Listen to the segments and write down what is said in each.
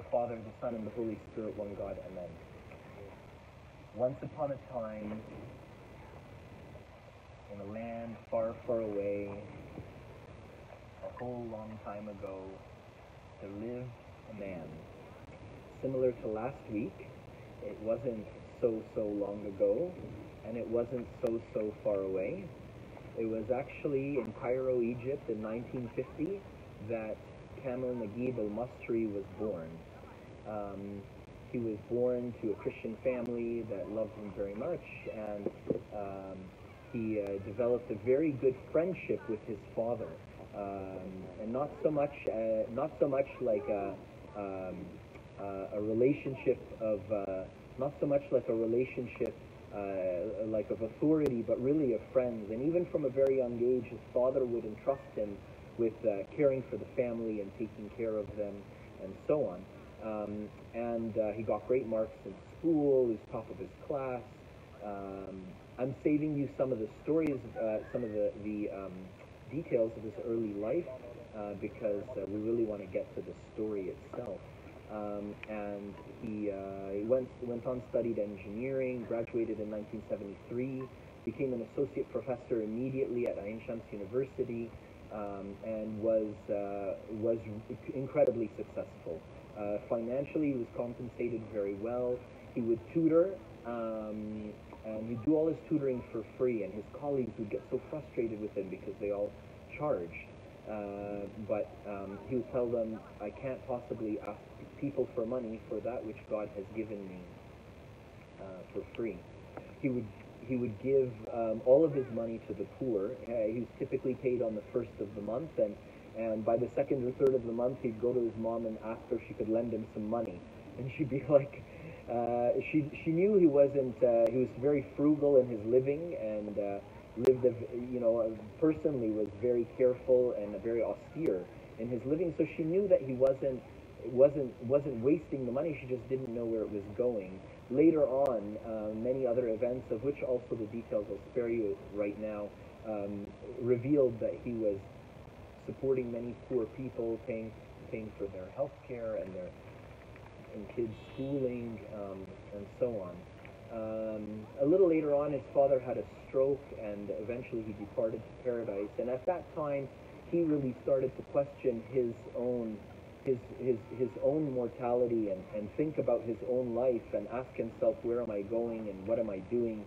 the Father, the Son, and the Holy Spirit, one God. Amen. Once upon a time, in a land far, far away, a whole long time ago, there lived a man. Similar to last week, it wasn't so, so long ago, and it wasn't so, so far away. It was actually in Cairo, Egypt in 1950 that Kamel Naguib al-Masri was born. Um, he was born to a Christian family that loved him very much, and um, he uh, developed a very good friendship with his father, um, and not so much, uh, not so much like a, um, uh, a relationship of, uh, not so much like a relationship uh, like of authority, but really of friends. And even from a very young age, his father would entrust him with uh, caring for the family and taking care of them, and so on. Um, and uh, he got great marks in school. He was top of his class. Um, I'm saving you some of the stories, uh, some of the, the um, details of his early life, uh, because uh, we really want to get to the story itself. Um, and he, uh, he went, went on, studied engineering, graduated in 1973, became an associate professor immediately at Ain Shams University, um, and was, uh, was incredibly successful. Uh, financially, he was compensated very well. He would tutor, um, and he'd do all his tutoring for free, and his colleagues would get so frustrated with him because they all charged. Uh, but um, he would tell them, I can't possibly ask people for money for that which God has given me uh, for free. He would he would give um, all of his money to the poor. Uh, he was typically paid on the first of the month, and and by the second or third of the month, he'd go to his mom and ask her if she could lend him some money, and she'd be like. Uh, she she knew he wasn't. Uh, he was very frugal in his living and uh, lived, a, you know, personally was very careful and very austere in his living. So she knew that he wasn't wasn't wasn't wasting the money. She just didn't know where it was going. Later on, uh, many other events, of which also the details I'll spare you right now, um, revealed that he was supporting many poor people, paying paying for their health care and their and kids' schooling um, and so on. Um, a little later on, his father had a stroke, and eventually he departed to paradise. And at that time, he really started to question his own his his his own mortality and, and think about his own life and ask himself where am I going and what am I doing.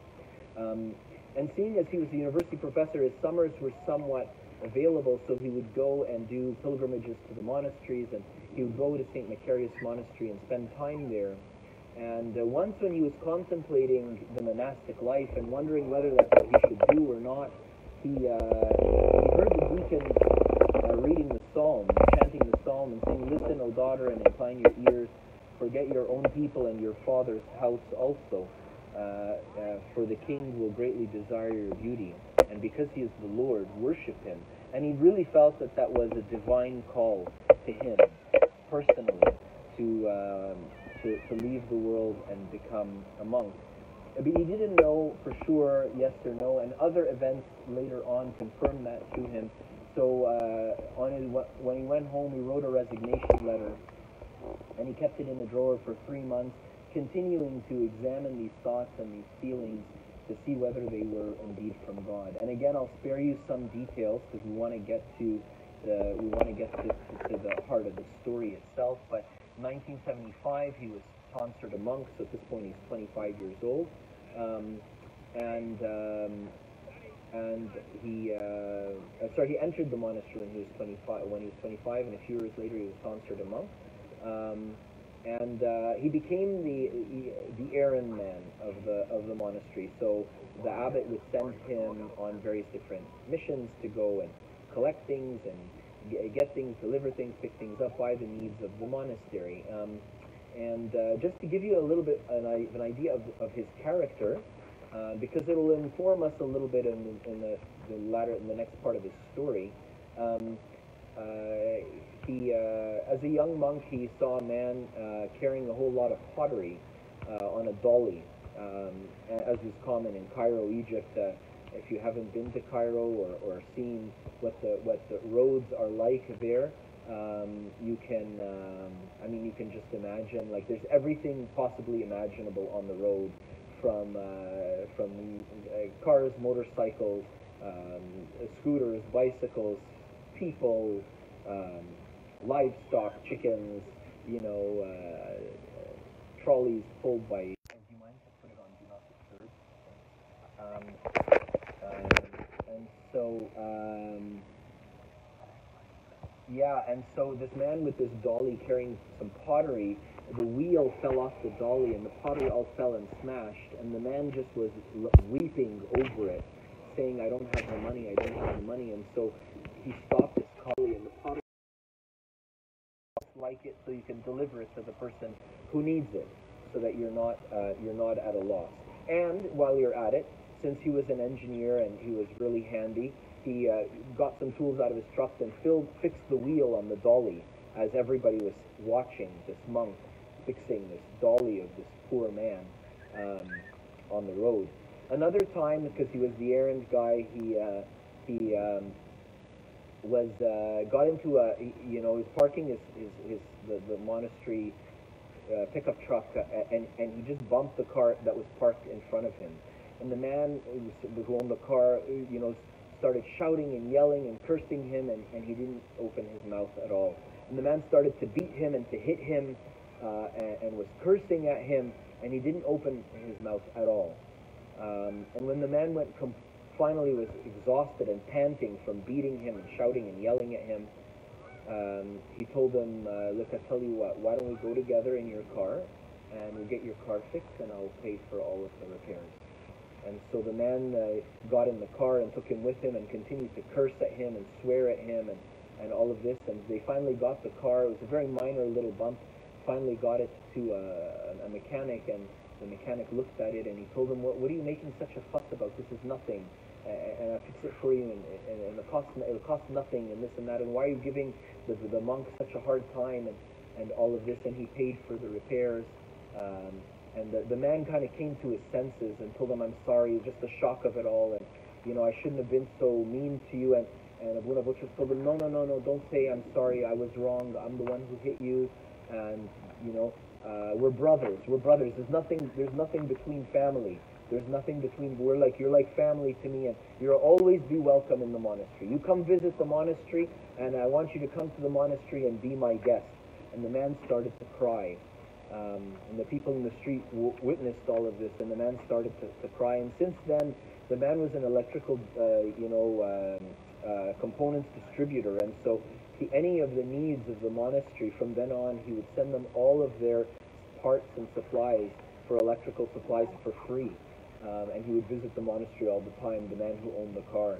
Um, and seeing as he was a university professor, his summers were somewhat available, so he would go and do pilgrimages to the monasteries, and he would go to St. Macarius Monastery and spend time there. And uh, once when he was contemplating the monastic life and wondering whether that's what he should do or not, he, uh, he heard the deacon uh, reading the psalm, chanting the psalm and saying, Listen, O daughter, and incline your ears, forget your own people and your father's house also. Uh, uh, for the king will greatly desire your beauty. And because he is the Lord, worship him. And he really felt that that was a divine call to him personally to, um, to, to leave the world and become a monk. But he didn't know for sure, yes or no, and other events later on confirmed that to him. So uh, on his, when he went home, he wrote a resignation letter, and he kept it in the drawer for three months continuing to examine these thoughts and these feelings to see whether they were indeed from God. And again, I'll spare you some details because we want to get to the we want to get to, to, the heart of the story itself. But 1975, he was tonsured a monk, so at this point he's 25 years old, um, and um, and he uh, sorry he entered the monastery when he was 25 when he was 25, and a few years later he was tonsured a monk. Um, and uh, he became the the errand man of the of the monastery. So the abbot would send him on various different missions to go and collect things and get things, deliver things, pick things up by the needs of the monastery. Um, and uh, just to give you a little bit an, an idea of, of his character, uh, because it will inform us a little bit in, in the, the latter in the next part of his story. Um, uh, he, uh, as a young monk, he saw a man uh, carrying a whole lot of pottery on a dolly, um, as is common in Cairo, Egypt. if you haven't been to Cairo or, or seen what the what the roads are like there, Um, you can, um, I mean, you can just imagine, like, there's everything possibly imaginable on the road, from uh, from uh, cars, motorcycles, um, scooters, bicycles, people, um, livestock, chickens, you know, uh, trolleys pulled by. Do you put it on Do Not Disturb? Um, uh, and so, um, yeah, and so this man with this dolly carrying some pottery, the wheel fell off the dolly and the pottery all fell and smashed, and the man just was weeping over it, saying, I don't have the money, I don't have the money, and so he stopped his collie and the pottery like it so you can deliver it to the person who needs it so that you're not uh, you're not at a loss. And while you're at it since he was an engineer and he was really handy he uh, got some tools out of his truck and filled fixed the wheel on the dolly as everybody was watching this monk fixing this dolly of this poor man um, on the road. Another time because he was the errand guy he uh, he um, was uh, got into a you know he was parking his his, his the, the monastery uh, pickup truck uh, and and he just bumped the car that was parked in front of him. And the man who owned the car uh, you know started shouting and yelling and cursing him and, and he didn't open his mouth at all. And the man started to beat him and to hit him uh, and, and was cursing at him and he didn't open his mouth at all. Um, and when the man went com- finally was exhausted and panting from beating him and shouting and yelling at him, um, he told them, uh, "Look, I tell you what. Why don't we go together in your car, and we'll get your car fixed, and I'll pay for all of the repairs." And so the man uh, got in the car and took him with him and continued to curse at him and swear at him and, and all of this. And they finally got the car. It was a very minor little bump. Finally got it to uh, a mechanic, and the mechanic looked at it and he told him, "What, what are you making such a fuss about? This is nothing, and I'll fix it for you, and, and, and it costs it'll cost nothing, and this and that. And why are you giving the, the monk such a hard time, and, and all of this?" And he paid for the repairs. Um, and the, the man kind of came to his senses and told him, I'm sorry, just the shock of it all. And, you know, I shouldn't have been so mean to you. And, and Abuna Butros told him, no, no, no, no, don't say I'm sorry. I was wrong. I'm the one who hit you. And, you know, uh, we're brothers. We're brothers. There's nothing, there's nothing between family. There's nothing between, we're like, you're like family to me. And you'll always be welcome in the monastery. You come visit the monastery and I want you to come to the monastery and be my guest. And the man started to cry. Um, and the people in the street w- witnessed all of this, and the man started to, to cry. And since then, the man was an electrical, uh, you know, um, uh, components distributor, and so he, any of the needs of the monastery from then on, he would send them all of their parts and supplies for electrical supplies for free. Um, and he would visit the monastery all the time, the man who owned the car.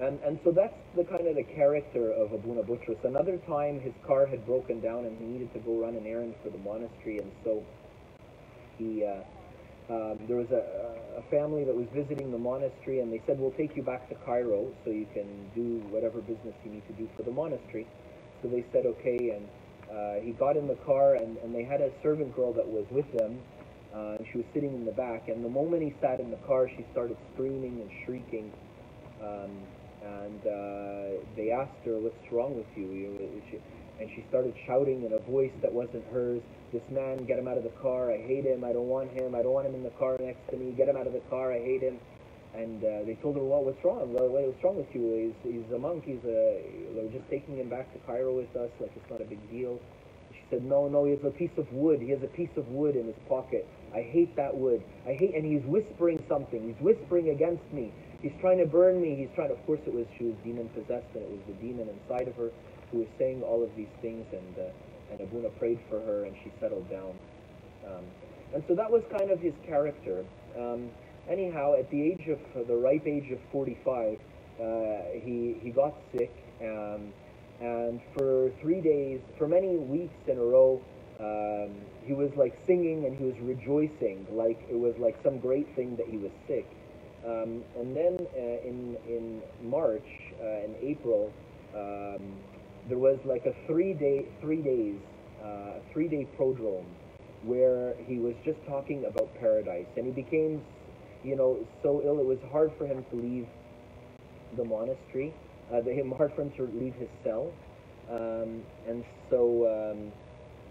And, and so that's the kind of the character of Abuna Butros. Another time his car had broken down and he needed to go run an errand for the monastery, and so he uh, um, there was a, a family that was visiting the monastery, and they said, "We'll take you back to Cairo so you can do whatever business you need to do for the monastery." So they said, "Okay," and uh, he got in the car, and, and they had a servant girl that was with them, uh, and she was sitting in the back. And the moment he sat in the car, she started screaming and shrieking. Um, and uh, they asked her, "What's wrong with you?" she, and she started shouting in a voice that wasn't hers. This man, get him out of the car! I hate him! I don't want him! I don't want him in the car next to me! Get him out of the car! I hate him! And uh, they told her, "Well, what's wrong? Well, what's wrong with you? He's, he's a monk. He's a. We're just taking him back to Cairo with us. Like it's not a big deal." She said, "No, no. He has a piece of wood. He has a piece of wood in his pocket. I hate that wood. I hate." And he's whispering something. He's whispering against me. He's trying to burn me. He's trying. Of course, it was she was demon possessed, and it was the demon inside of her who was saying all of these things. And uh, and Abuna prayed for her, and she settled down. Um, and so that was kind of his character. Um, anyhow, at the age of uh, the ripe age of 45, uh, he he got sick, um, and for three days, for many weeks in a row, um, he was like singing and he was rejoicing, like it was like some great thing that he was sick. Um, and then uh, in in March uh, and April, um, there was like a three day three days uh, three day prodrome where he was just talking about paradise, and he became, you know, so ill it was hard for him to leave the monastery. Uh, hard for him to leave his cell, Um, and so um,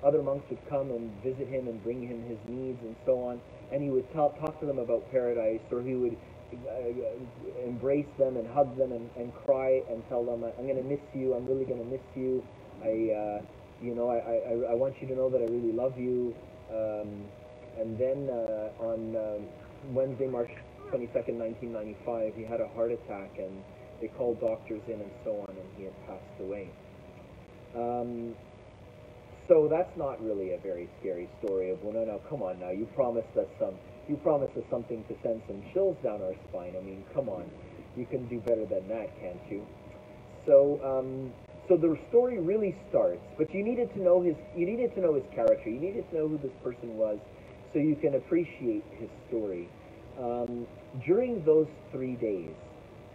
other monks would come and visit him and bring him his needs and so on. And he would talk, talk to them about paradise, or he would uh, embrace them and hug them and, and cry and tell them, I'm going to miss you, I'm really going to miss you. I, uh, you know, I, I, I want you to know that I really love you. Um, and then uh, on um, Wednesday, March 22nd, 1995, he had a heart attack and they called doctors in and so on, and he had passed away. Um, so that's not really a very scary story of, well, no, no, come on now, you promised us some, you promised us something to send some chills down our spine. I mean, come on, you can do better than that, can't you? So, um, so the story really starts, but you needed to know his, you needed to know his character, you needed to know who this person was, so you can appreciate his story. Um, during those three days,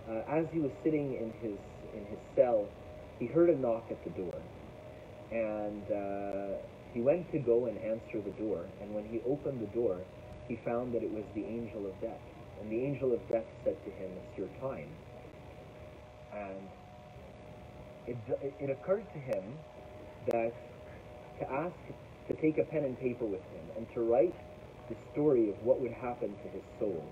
uh, as he was sitting in his in his cell, he heard a knock at the door, and uh, he went to go and answer the door. And when he opened the door, he found that it was the angel of death. And the angel of death said to him, "It's your time." And it it occurred to him that to ask to take a pen and paper with him and to write the story of what would happen to his soul.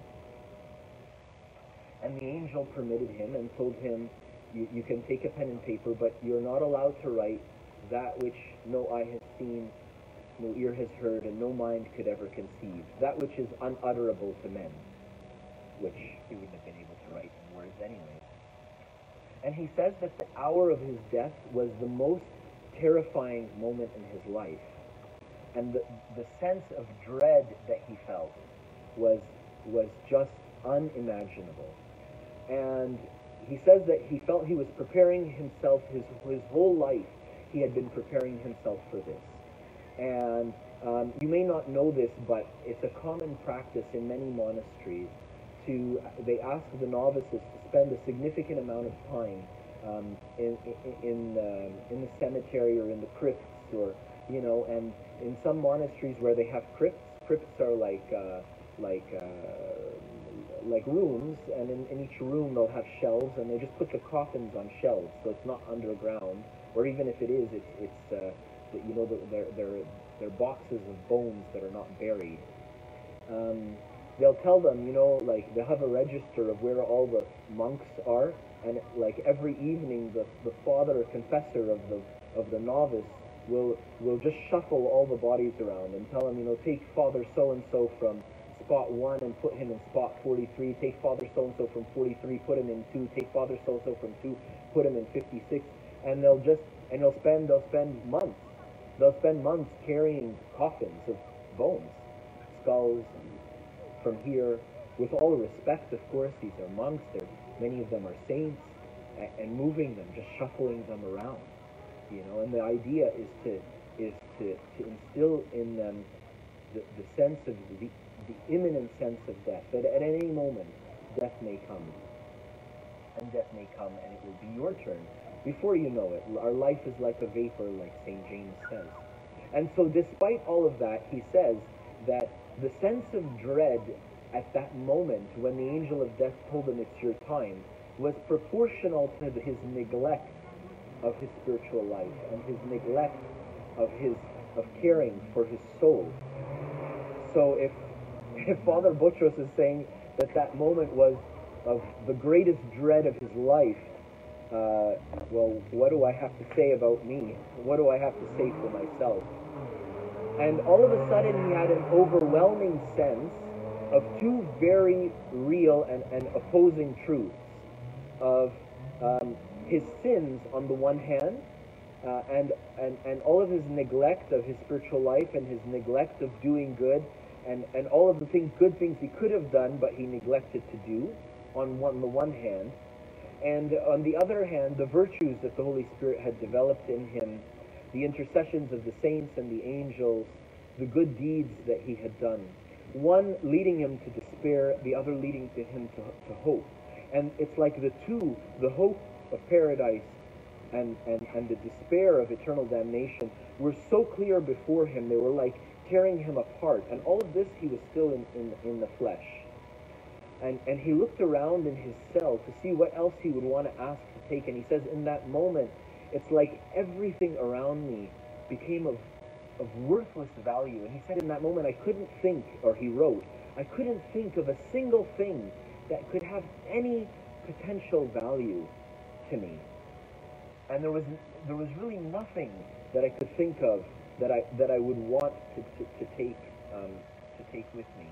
And the angel permitted him and told him, you, you can take a pen and paper, but you're not allowed to write that which no eye has seen, no ear has heard, and no mind could ever conceive, that which is unutterable to men, which he wouldn't have been able to write in words anyway. And he says that the hour of his death was the most terrifying moment in his life and the, the sense of dread that he felt was was just unimaginable. And he says that he felt he was preparing himself his his whole life. He had been preparing himself for this. And um, you may not know this, but it's a common practice in many monasteries to they ask the novices to spend a significant amount of time um, in in in, uh, in the cemetery or in the crypts or you know, and in some monasteries where they have crypts, crypts are like uh, like uh, like rooms, and in, in each room they'll have shelves, and they just put the coffins on shelves, so it's not underground, or even if it is, it's it's uh, you know they're they're they're boxes of bones that are not buried. Um, they'll tell them, you know, like they'll have a register of where all the monks are, and like every evening the the father or confessor of the of the novice will will just shuffle all the bodies around and tell him, you know, take Father so and so from spot one and put him in spot 43. Take Father so and so from 43, put him in two. Take Father so and so from two, put him in 56. And they'll just and they'll spend they'll spend months. They'll spend months carrying coffins of bones, skulls from here. With all respect, of course, these are monks. They're, many of them are saints, and, and moving them, just shuffling them around you know, and the idea is to is to, to instill in them the, the sense of the, the imminent sense of death, that at any moment death may come. And death may come and it will be your turn. Before you know it, our life is like a vapor, like St. James says. And so despite all of that, he says that the sense of dread at that moment when the angel of death told him it's your time was proportional to his neglect of his spiritual life and his neglect of his of caring for his soul. So if if Father Butros is saying that that moment was of the greatest dread of his life, uh, well, what do I have to say about me? What do I have to say for myself? And all of a sudden, he had an overwhelming sense of two very real and, and opposing truths of um, his sins on the one hand, uh, and, and, and all of his neglect of his spiritual life and his neglect of doing good and, and all of the things, good things he could have done but he neglected to do on one, the one hand. And on the other hand, the virtues that the Holy Spirit had developed in him, the intercessions of the saints and the angels, the good deeds that he had done. One leading him to despair, the other leading to him to, to hope. And it's like the two, the hope of paradise and, and, and the despair of eternal damnation were so clear before him, they were like tearing him apart. And all of this, he was still in, in, in the flesh. And, and he looked around in his cell to see what else he would want to ask to take. And he says, in that moment, it's like everything around me became of, of worthless value. And he said in that moment, I couldn't think, or he wrote, I couldn't think of a single thing that could have any potential value to me. And there was, there was really nothing that I could think of that I, that I would want to, to, to take, um, to take with me.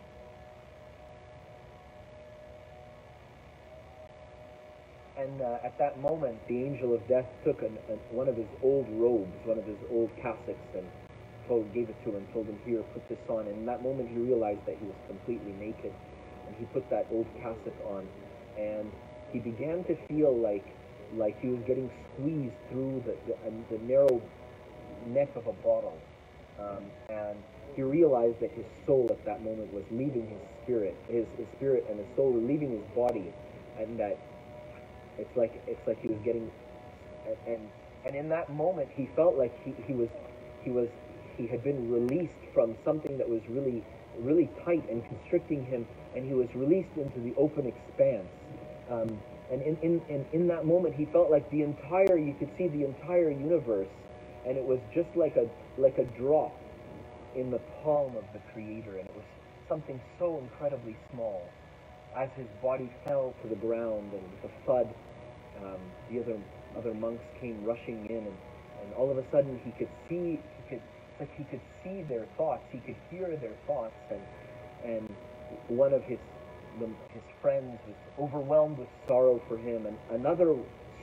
And uh, at that moment, the angel of death took an, an, one of his old robes, one of his old cassocks, and told, gave it to him told him, Here, put this on. And in that moment, he realized that he was completely naked. And he put that old cassock on. And he began to feel like, like he was getting squeezed through the, the, the narrow neck of a bottle. Um, and he realized that his soul at that moment was leaving his spirit, his, his spirit and his soul were leaving his body, and that it's like it's like he was getting, and and, in that moment he felt like he, he was he was he had been released from something that was really really tight and constricting him, and he was released into the open expanse. Um, and in, in, in, in that moment, he felt like the entire, you could see the entire universe, and it was just like a, like a drop in the palm of the Creator, and it was something so incredibly small. As his body fell to the ground, and with a thud, um, the other other monks came rushing in, and, and all of a sudden he could see, he could, like he could see their thoughts, he could hear their thoughts, and and one of his his friends was overwhelmed with sorrow for him, and another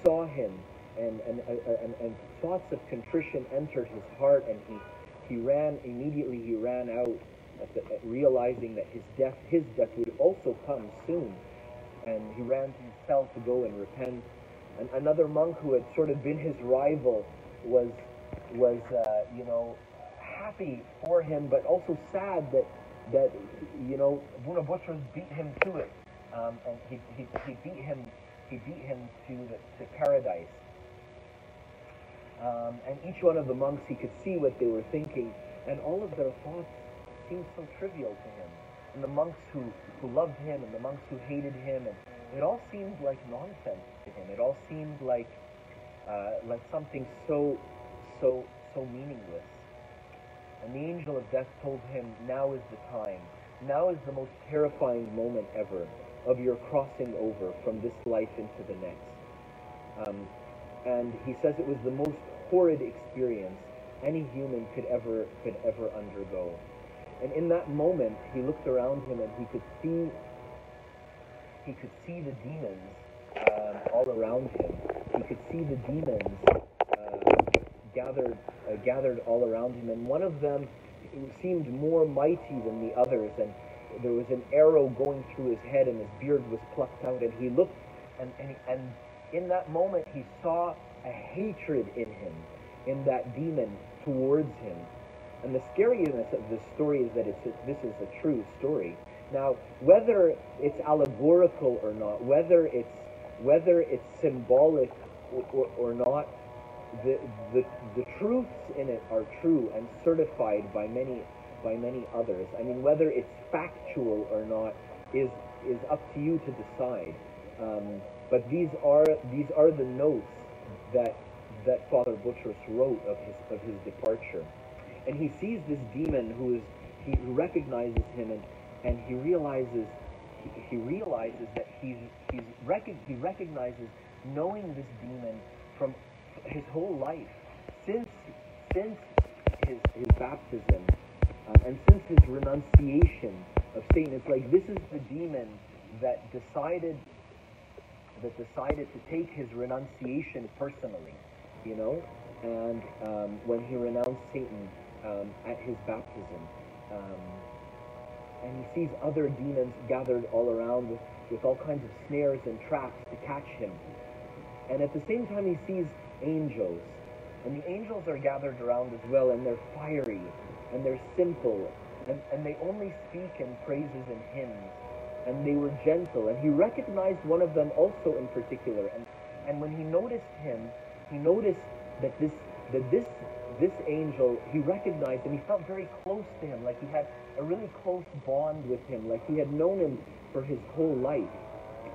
saw him, and and, uh, and, and thoughts of contrition entered his heart, and he he ran immediately. He ran out, at the, at realizing that his death his death would also come soon, and he ran to his cell to go and repent. And another monk who had sort of been his rival was was uh, you know happy for him, but also sad that that you know Abuna Butros beat him to it, um, and he, he, he beat him he beat him to the, to paradise. Um, and each one of the monks, he could see what they were thinking, and all of their thoughts seemed so trivial to him. And the monks who, who loved him, and the monks who hated him, and it all seemed like nonsense to him. It all seemed like uh, like something so so so meaningless. And the angel of death told him, Now is the time. Now is the most terrifying moment ever of your crossing over from this life into the next. Um, and he says it was the most horrid experience any human could ever could ever undergo. And in that moment, he looked around him and he could see he could see the demons um, all around him. He could see the demons uh, gathered uh, gathered all around him, and one of them seemed more mighty than the others, and there was an arrow going through his head, and his beard was plucked out, and he looked, and and, and in that moment he saw a hatred in him, in that demon towards him. And the scariness of this story is that it's a, this is a true story. Now, whether it's allegorical or not, whether it's whether it's symbolic or, or, or not, the, the the truths in it are true and certified by many by many others. I mean, whether it's factual or not is is up to you to decide. Um, but these are these are the notes that that Father Butros wrote of his of his departure, and he sees this demon who is he recognizes him and and he realizes he, he realizes that he's he's rec- he recognizes knowing this demon from his whole life since since his his baptism um, and since his renunciation of Satan. It's like this is the demon that decided that decided to take his renunciation personally, you know, and um, when he renounced Satan um, at his baptism. Um, and he sees other demons gathered all around with, with all kinds of snares and traps to catch him. And at the same time, he sees angels. And the angels are gathered around as well, and they're fiery, and they're simple, and, and they only speak in praises and hymns and they were gentle. And he recognized one of them also in particular. And, and when he noticed him, he noticed that this that this this angel he recognized and he felt very close to him, like he had a really close bond with him, like he had known him for his whole life.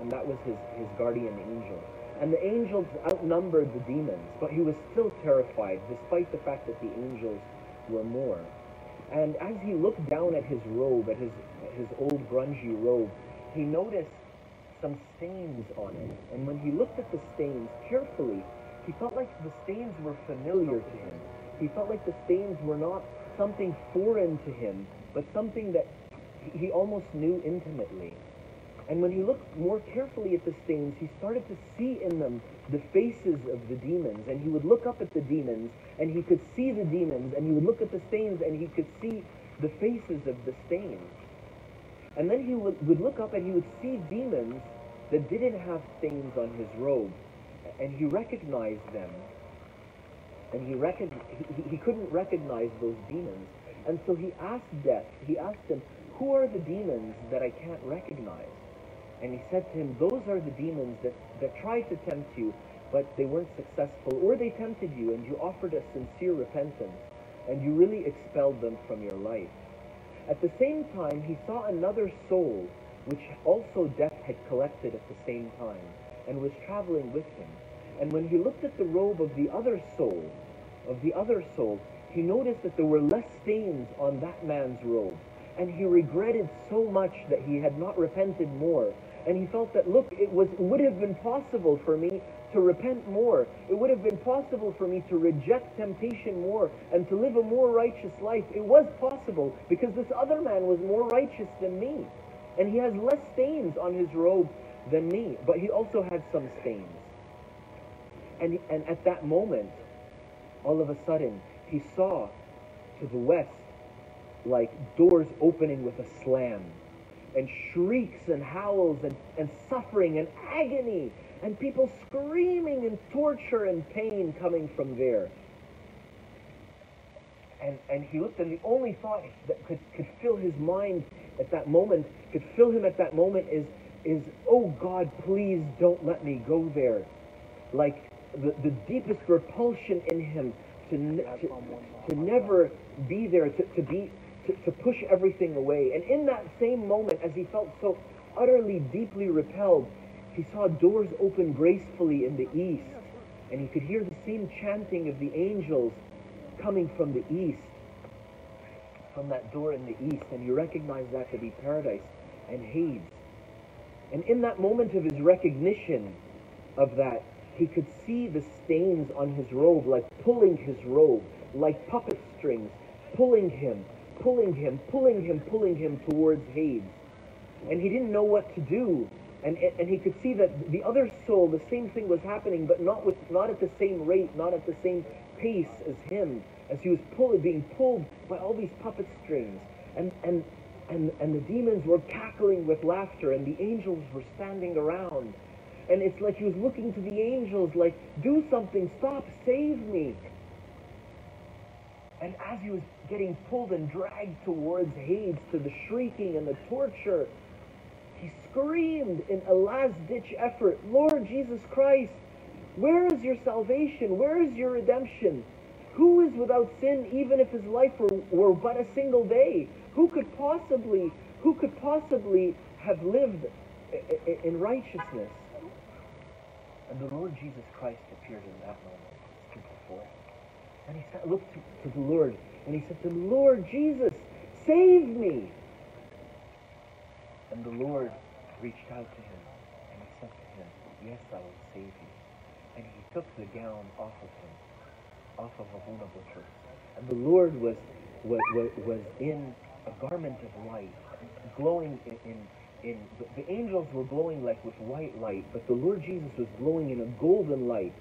And that was his, his guardian angel. And the angels outnumbered the demons, but he was still terrified, despite the fact that the angels were more. And as he looked down at his robe, at his, his old grungy robe, he noticed some stains on it. And when he looked at the stains carefully, he felt like the stains were familiar to him. He felt like the stains were not something foreign to him, but something that he almost knew intimately. And when he looked more carefully at the stains, he started to see in them the faces of the demons. And he would look up at the demons, and he could see the demons. And he would look at the stains, and he could see the faces of the stains. And then he would, would look up and he would see demons that didn't have stains on his robe. And he recognized them. And he, recog- he, he couldn't recognize those demons. And so he asked Death, he asked him, Who are the demons that I can't recognize? And he said to him, Those are the demons that, that tried to tempt you, but they weren't successful. Or they tempted you and you offered a sincere repentance, and you really expelled them from your life. At the same time, he saw another soul, which also death had collected at the same time, and was traveling with him. And when he looked at the robe of the other soul, of the other soul, he noticed that there were less stains on that man's robe. And he regretted so much that he had not repented more. And he felt that, look, it was, would have been possible for me to repent more. It would have been possible for me to reject temptation more and to live a more righteous life. It was possible because this other man was more righteous than me. And he has less stains on his robe than me. But he also had some stains. And, and at that moment, all of a sudden, he saw to the west like doors opening with a slam, and shrieks and howls and, and suffering and agony, and people screaming in torture and pain coming from there. And, and he looked, and the only thought that could, could fill his mind at that moment, could fill him at that moment is, is, oh God, please don't let me go there. Like the, the deepest repulsion in him to, to, to never be there, to, to be to, to push everything away. And in that same moment, as he felt so utterly, deeply repelled, he saw doors open gracefully in the east, and he could hear the same chanting of the angels coming from the east, from that door in the east, and he recognized that to be paradise and Hades. And in that moment of his recognition of that, he could see the stains on his robe, like pulling his robe, like puppet strings, pulling him, pulling him, pulling him, pulling him towards Hades. And he didn't know what to do. And, and he could see that the other soul, the same thing was happening, but not with not at the same rate, not at the same pace as him, as he was pulled, being pulled by all these puppet strings. And, and, and, and the demons were cackling with laughter, and the angels were standing around. And it's like he was looking to the angels, like, do something, stop, save me. And as he was getting pulled and dragged towards Hades to the shrieking and the torture, he screamed in a last ditch effort, Lord Jesus Christ, where is your salvation? Where is your redemption? Who is without sin even if his life were, were but a single day? Who could possibly, who could possibly have lived in righteousness? And the Lord Jesus Christ appeared in that moment. And he looked to, the Lord, and he said to the Lord Jesus, save me. And the Lord reached out to him, and he said to him, Yes, I will save you. And he took the gown off of him, off of Abuna Butros. And the Lord was, was, was in a garment of light, glowing in, in in the, the angels were glowing like with white light, but the Lord Jesus was glowing in a golden light,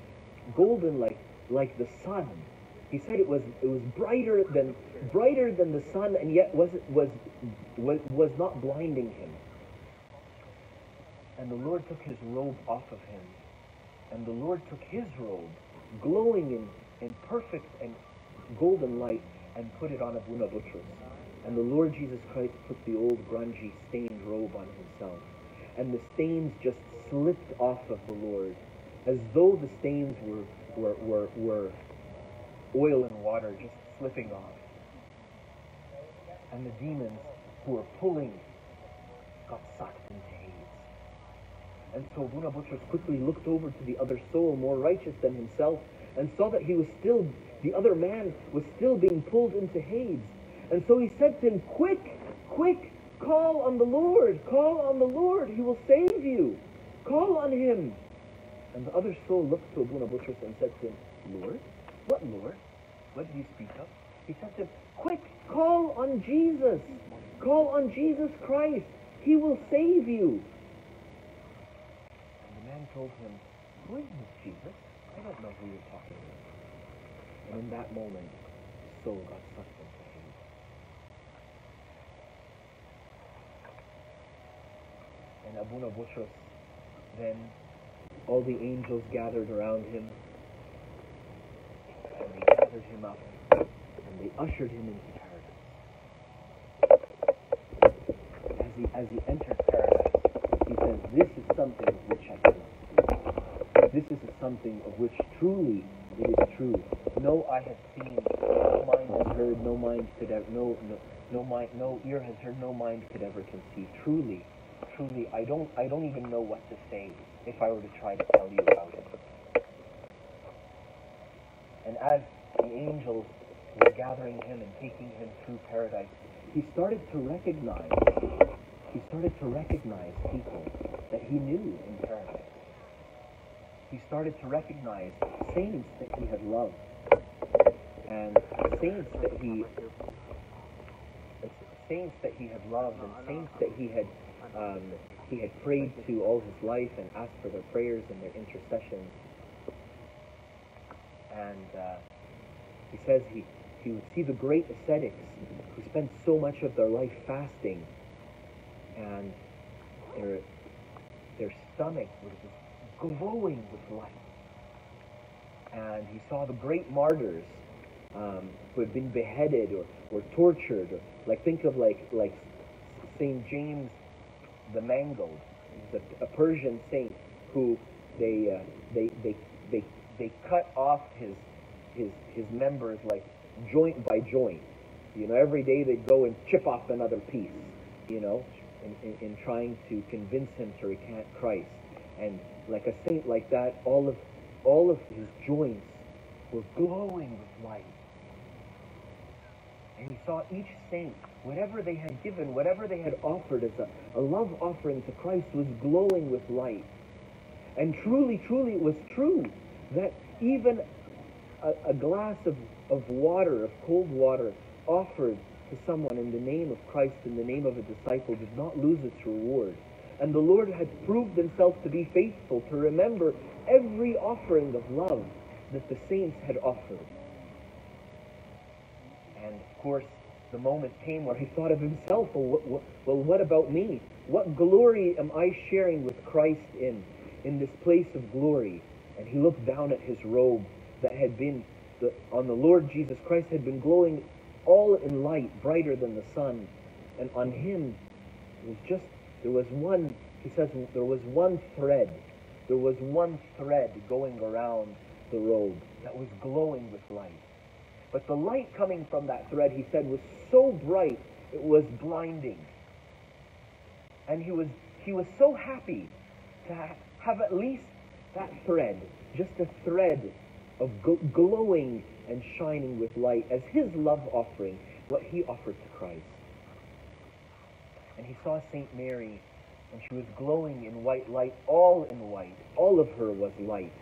golden light like the sun. He said it was it was brighter than brighter than the sun, and yet was was was, was not blinding him. And the Lord took his robe off of him, and the Lord took his robe, glowing in, in perfect and golden light, and put it on Abuna Butros. And the Lord Jesus Christ put the old grungy stained robe on himself. And the stains just slipped off of the Lord, as though the stains were, were, were, were oil and water just slipping off. And the demons who were pulling got sucked into Hades. And so Abuna Butros quickly looked over to the other soul, more righteous than himself, and saw that he was still, the other man was still being pulled into Hades. And so he said to him, Quick, quick, call on the Lord, call on the Lord, he will save you. Call on him. And the other soul looked to Abuna Butros and said to him, Lord? What Lord? What did you speak of? He said to him, Quick, call on Jesus. Call on Jesus Christ. He will save you. And the man told him, Who is this Jesus? I don't know who you're talking about. And in that moment, his soul got sucked into Hades. And Abuna Butros then all the angels gathered around him and they gathered him up and they ushered him into paradise. As he, as he entered paradise, he says, This is something of which I cannot. This is something of which truly it is true. No eye has seen, no mind has heard, no mind could ever, no, no, no mind, no ear has heard, no mind could ever conceive. Truly, truly, I don't, I don't even know what to say if I were to try to tell you about it. And as the angels were gathering him and taking him through paradise, he started to recognize, he started to recognize people that he knew in paradise. He started to recognize saints that he had loved and saints that he saints that he had loved and saints that he had um, he had prayed to all his life and asked for their prayers and their intercessions. And uh, he says he, he would see the great ascetics who spent so much of their life fasting and their, their stomach was just glowing with light. And he saw the great martyrs um, who had been beheaded or, or tortured. Or, like think of like like Saint James the Mangled, a, a Persian saint who they uh, they they they they cut off his his his members like joint by joint. You know, every day they'd go and chip off another piece. You know, in, in, in trying to convince him to recant Christ. And like a saint like that, all of all of his joints were glowing with light. And he saw each saint, whatever they had given, whatever they had offered as a, a love offering to Christ, was glowing with light. And truly, truly, it was true that even a, a glass of, of water, of cold water, offered to someone in the name of Christ, in the name of a disciple, did not lose its reward. And the Lord had proved himself to be faithful, to remember every offering of love that the saints had offered. And of course, the moment came where he thought of himself, well, well, what about me? What glory am I sharing with Christ in, in this place of glory? And he looked down at his robe that had been, the, on the Lord Jesus Christ, had been glowing all in light, brighter than the sun. And on him, was just, there was one, he says, there was one thread. There was one thread going around the robe that was glowing with light. But the light coming from that thread, he said, was so bright, it was blinding. And he was, he was so happy to have at least that thread, just a thread of gl- glowing and shining with light as his love offering, what he offered to Christ. And he saw St. Mary, and she was glowing in white light, all in white. All of her was light.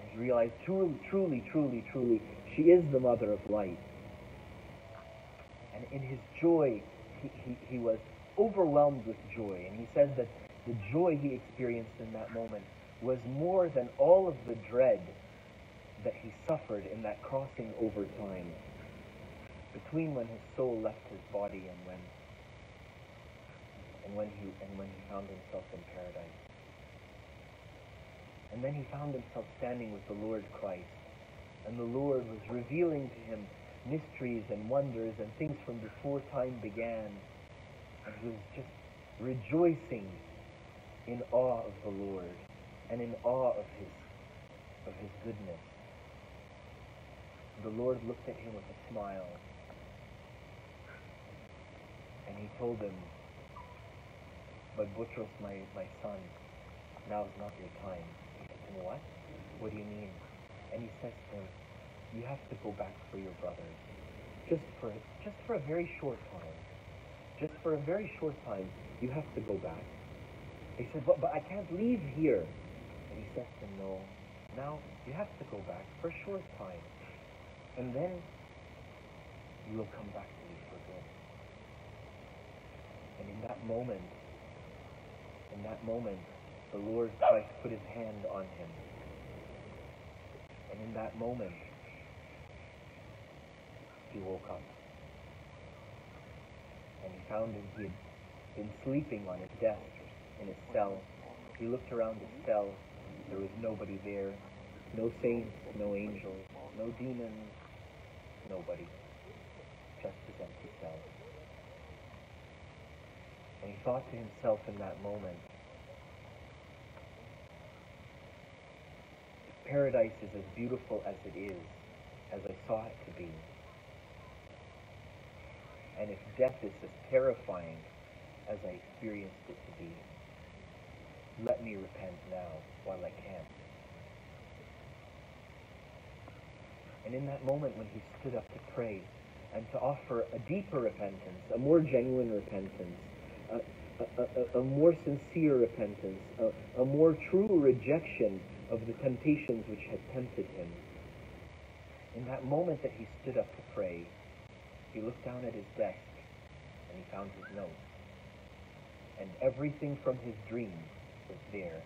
And he realized, truly, truly, truly, truly, she is the mother of light. And in his joy, he, he, he was overwhelmed with joy. And he says that the joy he experienced in that moment was more than all of the dread that he suffered in that crossing over time between when his soul left his body and when and when he and when he found himself in paradise. And then he found himself standing with the Lord Christ. And the Lord was revealing to him mysteries and wonders and things from before time began. And he was just rejoicing in awe of the Lord and in awe of his of his goodness. The Lord looked at him with a smile and he told him, but Butros, my, my son, now is not your time. He said what? What do you mean? And he says to him, you have to go back for your brothers. Just for, just for a very short time. Just for a very short time, you have to go back. He said, but, but I can't leave here. And he says to him, no, now you have to go back for a short time. And then you will come back to me for good. And in that moment, in that moment, the Lord Christ put his hand on him. And in that moment, he woke up. And he found that he had been sleeping on his desk in his cell. He looked around his cell. There was nobody there. No saints, no angels, no demons, nobody. Just his empty cell. And he thought to himself in that moment, paradise is as beautiful as it is, as I saw it to be. And if death is as terrifying as I experienced it to be, let me repent now while I can. And in that moment when he stood up to pray and to offer a deeper repentance, a more genuine repentance, a, a, a, a more sincere repentance, a, a more true rejection of the temptations which had tempted him. In that moment that he stood up to pray, he looked down at his desk and he found his notes. And everything from his dream was there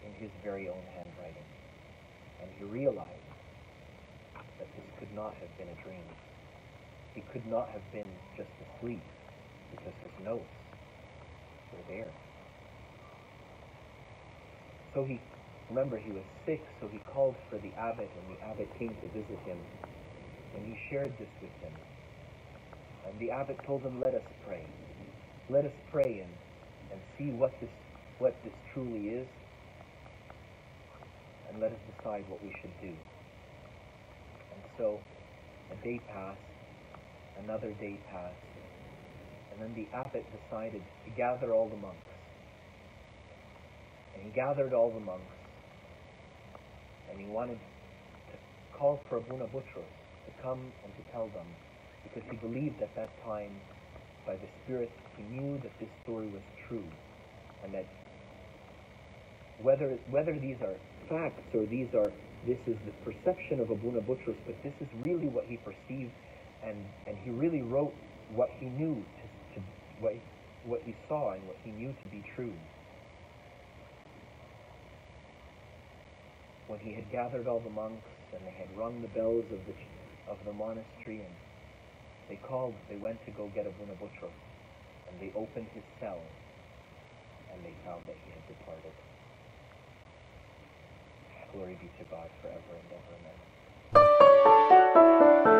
in his very own handwriting. And he realized that this could not have been a dream. He could not have been just asleep because his notes were there. So he, remember, he was sick, so he called for the abbot, and the abbot came to visit him. And he shared this with him. And the abbot told him, let us pray. Let us pray and, and see what this, what this truly is. And let us decide what we should do. And so a day passed, another day passed, and then the abbot decided to gather all the monks. And he gathered all the monks, and he wanted to call for Abuna Butros to come and to tell them because he believed at that time, by the Spirit, he knew that this story was true, and that whether whether these are facts or these are this is the perception of Abuna Butros, but this is really what he perceived, and and he really wrote what he knew to, to what what he saw and what he knew to be true. When he had gathered all the monks and they had rung the bells of the of the monastery and they called, they went to go get Abuna Butros, and they opened his cell, and they found that he had departed. Glory be to God forever and ever. Amen.